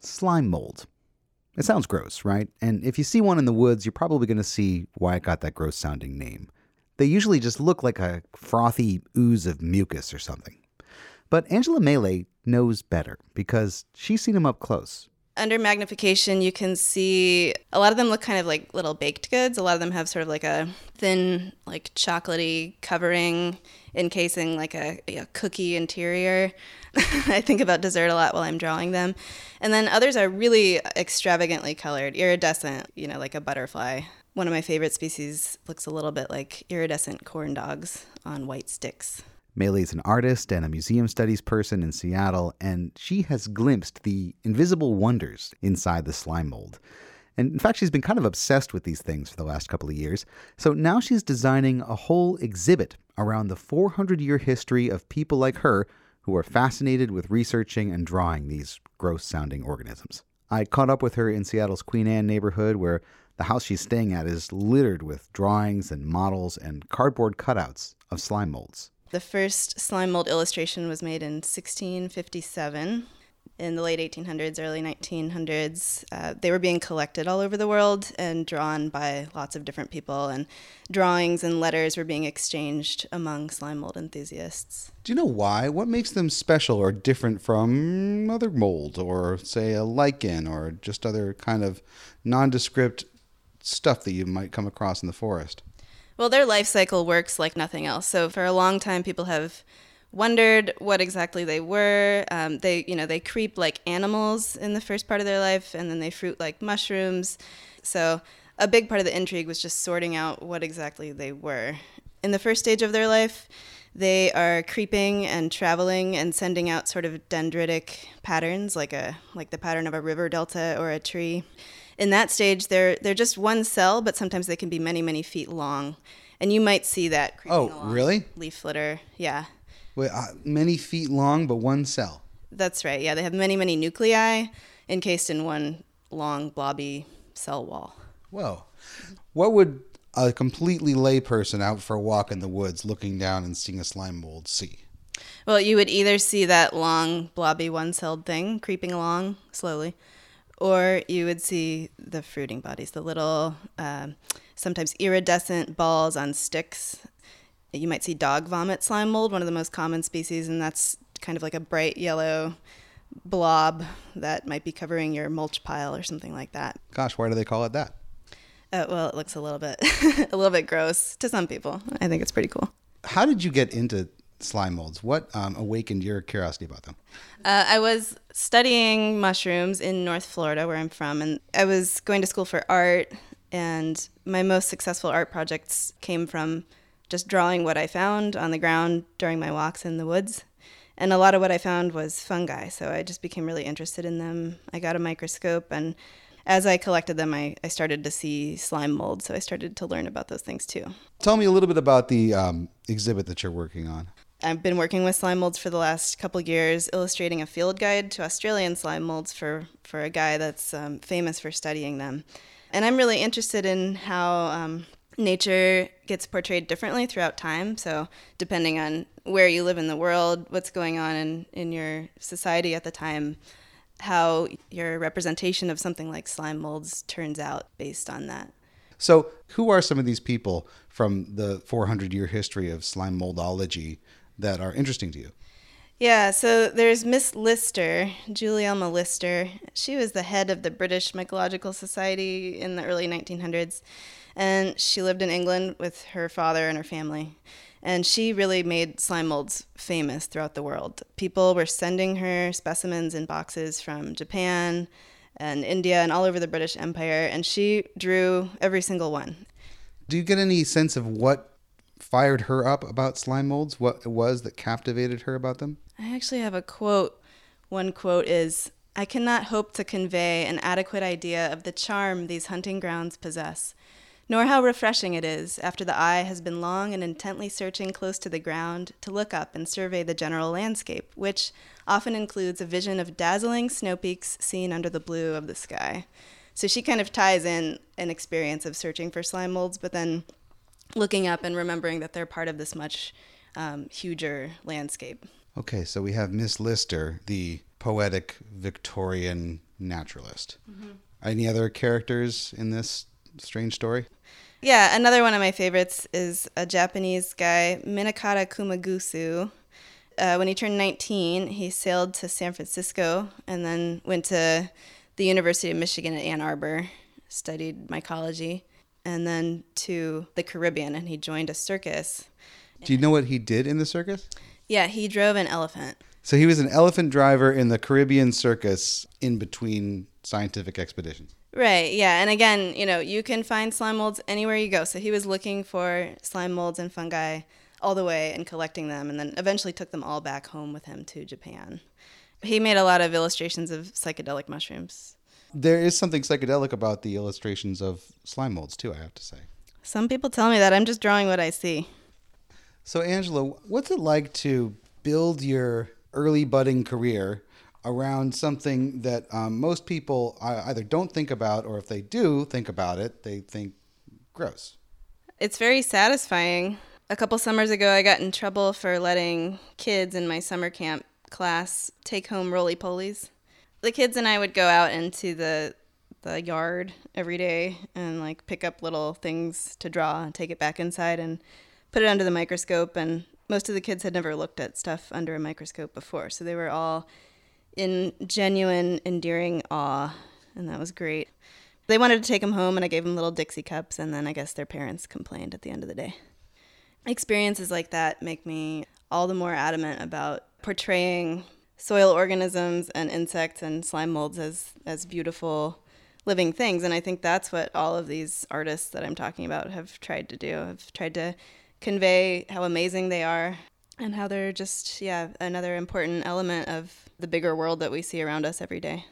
slime mold. It sounds gross, right? And if you see one in the woods, you're probably going to see why it got that gross sounding name. They usually just look like a frothy ooze of mucus or something. But Angela Mele knows better because she's seen them up close. Under magnification, you can see a lot of them look kind of like little baked goods. A lot of them have sort of like a thin, like chocolatey covering encasing like a, a cookie interior. I think about dessert a lot while I'm drawing them. And then others are really extravagantly colored, iridescent, you know, like a butterfly. One of my favorite species looks a little bit like iridescent corn dogs on white sticks. Mele's an artist and a museum studies person in Seattle, and she has glimpsed the invisible wonders inside the slime mold. And in fact, she's been kind of obsessed with these things for the last couple of years. So now she's designing a whole exhibit around the 400 year history of people like her who are fascinated with researching and drawing these gross sounding organisms. I caught up with her in Seattle's Queen Anne neighborhood where the house she's staying at is littered with drawings and models and cardboard cutouts of slime molds. The first slime mold illustration was made in 1657 in the late 1800s, early 1900s. Uh, they were being collected all over the world and drawn by lots of different people, and drawings and letters were being exchanged among slime mold enthusiasts. Do you know why? What makes them special or different from other mold, or say a lichen, or just other kind of nondescript stuff that you might come across in the forest? Well, their life cycle works like nothing else. So for a long time, people have wondered what exactly they were. Um, they, you know, they creep like animals in the first part of their life, and then they fruit like mushrooms. So a big part of the intrigue was just sorting out what exactly they were. In the first stage of their life, they are creeping and traveling and sending out sort of dendritic patterns, like a like the pattern of a river delta or a tree in that stage, they're they're just one cell, but sometimes they can be many many feet long, and you might see that. Oh, really? Leaf litter, yeah. Wait, uh, many feet long, but one cell. That's right. Yeah, they have many many nuclei encased in one long blobby cell wall. Whoa, what would a completely layperson out for a walk in the woods, looking down and seeing a slime mold, see? Well, you would either see that long blobby one-celled thing creeping along slowly or you would see the fruiting bodies, the little, uh, sometimes iridescent balls on sticks. You might see dog vomit slime mold, one of the most common species, and that's kind of like a bright yellow blob that might be covering your mulch pile or something like that. Gosh, why do they call it that? Uh, well, it looks a little bit, a little bit gross to some people. I think it's pretty cool. How did you get into slime molds. What um, awakened your curiosity about them? Uh, I was studying mushrooms in North Florida, where I'm from, and I was going to school for art. And my most successful art projects came from just drawing what I found on the ground during my walks in the woods. And a lot of what I found was fungi, so I just became really interested in them. I got a microscope, and as I collected them, I, I started to see slime mold, so I started to learn about those things too. Tell me a little bit about the um, exhibit that you're working on. I've been working with slime molds for the last couple years, illustrating a field guide to Australian slime molds for, for a guy that's um, famous for studying them. And I'm really interested in how um, nature gets portrayed differently throughout time. So, depending on where you live in the world, what's going on in, in your society at the time, how your representation of something like slime molds turns out based on that. So, who are some of these people from the 400 year history of slime moldology that are interesting to you? Yeah, so there's Miss Lister, Gulielma Lister. She was the head of the British Mycological Society in the early 1900s, and she lived in England with her father and her family. And she really made slime molds famous throughout the world. People were sending her specimens in boxes from Japan and India and all over the British Empire, and she drew every single one. Do you get any sense of what fired her up about slime molds? What it was that captivated her about them? I actually have a quote. One quote is I cannot hope to convey an adequate idea of the charm these hunting grounds possess, nor how refreshing it is, after the eye has been long and intently searching close to the ground, to look up and survey the general landscape, which often includes a vision of dazzling snow peaks seen under the blue of the sky. So she kind of ties in an experience of searching for slime molds, but then looking up and remembering that they're part of this much um, huger landscape. Okay, so we have Miss Lister, the poetic Victorian naturalist. Any other characters in this strange story? Yeah, another one of my favorites is a Japanese guy, Minakata Kumagusu. Uh, when he turned 19, he sailed to San Francisco and then went to the University of Michigan at Ann Arbor, studied mycology, and then to the Caribbean, and he joined a circus. Do you know what he did in the circus? Yeah, he drove an elephant. So he was an elephant driver in the Caribbean circus in between scientific expeditions. Right, yeah. And again, you know, you can find slime molds anywhere you go. So he was looking for slime molds and fungi all the way and collecting them, and then eventually took them all back home with him to Japan. He made a lot of illustrations of psychedelic mushrooms. There is something psychedelic about the illustrations of slime molds, too, I have to say. Some people tell me that. I'm just drawing what I see. So, Angela, what's it like to build your early budding career around something that um, most people either don't think about or if they do think about it, they think gross? It's very satisfying. A couple summers ago, I got in trouble for letting kids in my summer camp class take home roly polies. The kids and I would go out into the the yard every day and like pick up little things to draw and take it back inside and put it under the microscope. And most of the kids had never looked at stuff under a microscope before. So they were all in genuine endearing awe and that was great. They wanted to take them home and i gave them little dixie cups and then i guess their parents complained at the end of the day. Experiences like that make me all the more adamant about portraying soil organisms and insects and slime molds as as beautiful living things. And i think that's what all of these artists that i'm talking about have tried to do have tried to convey how amazing they are and how they're just yeah another important element of the bigger world that we see around us every day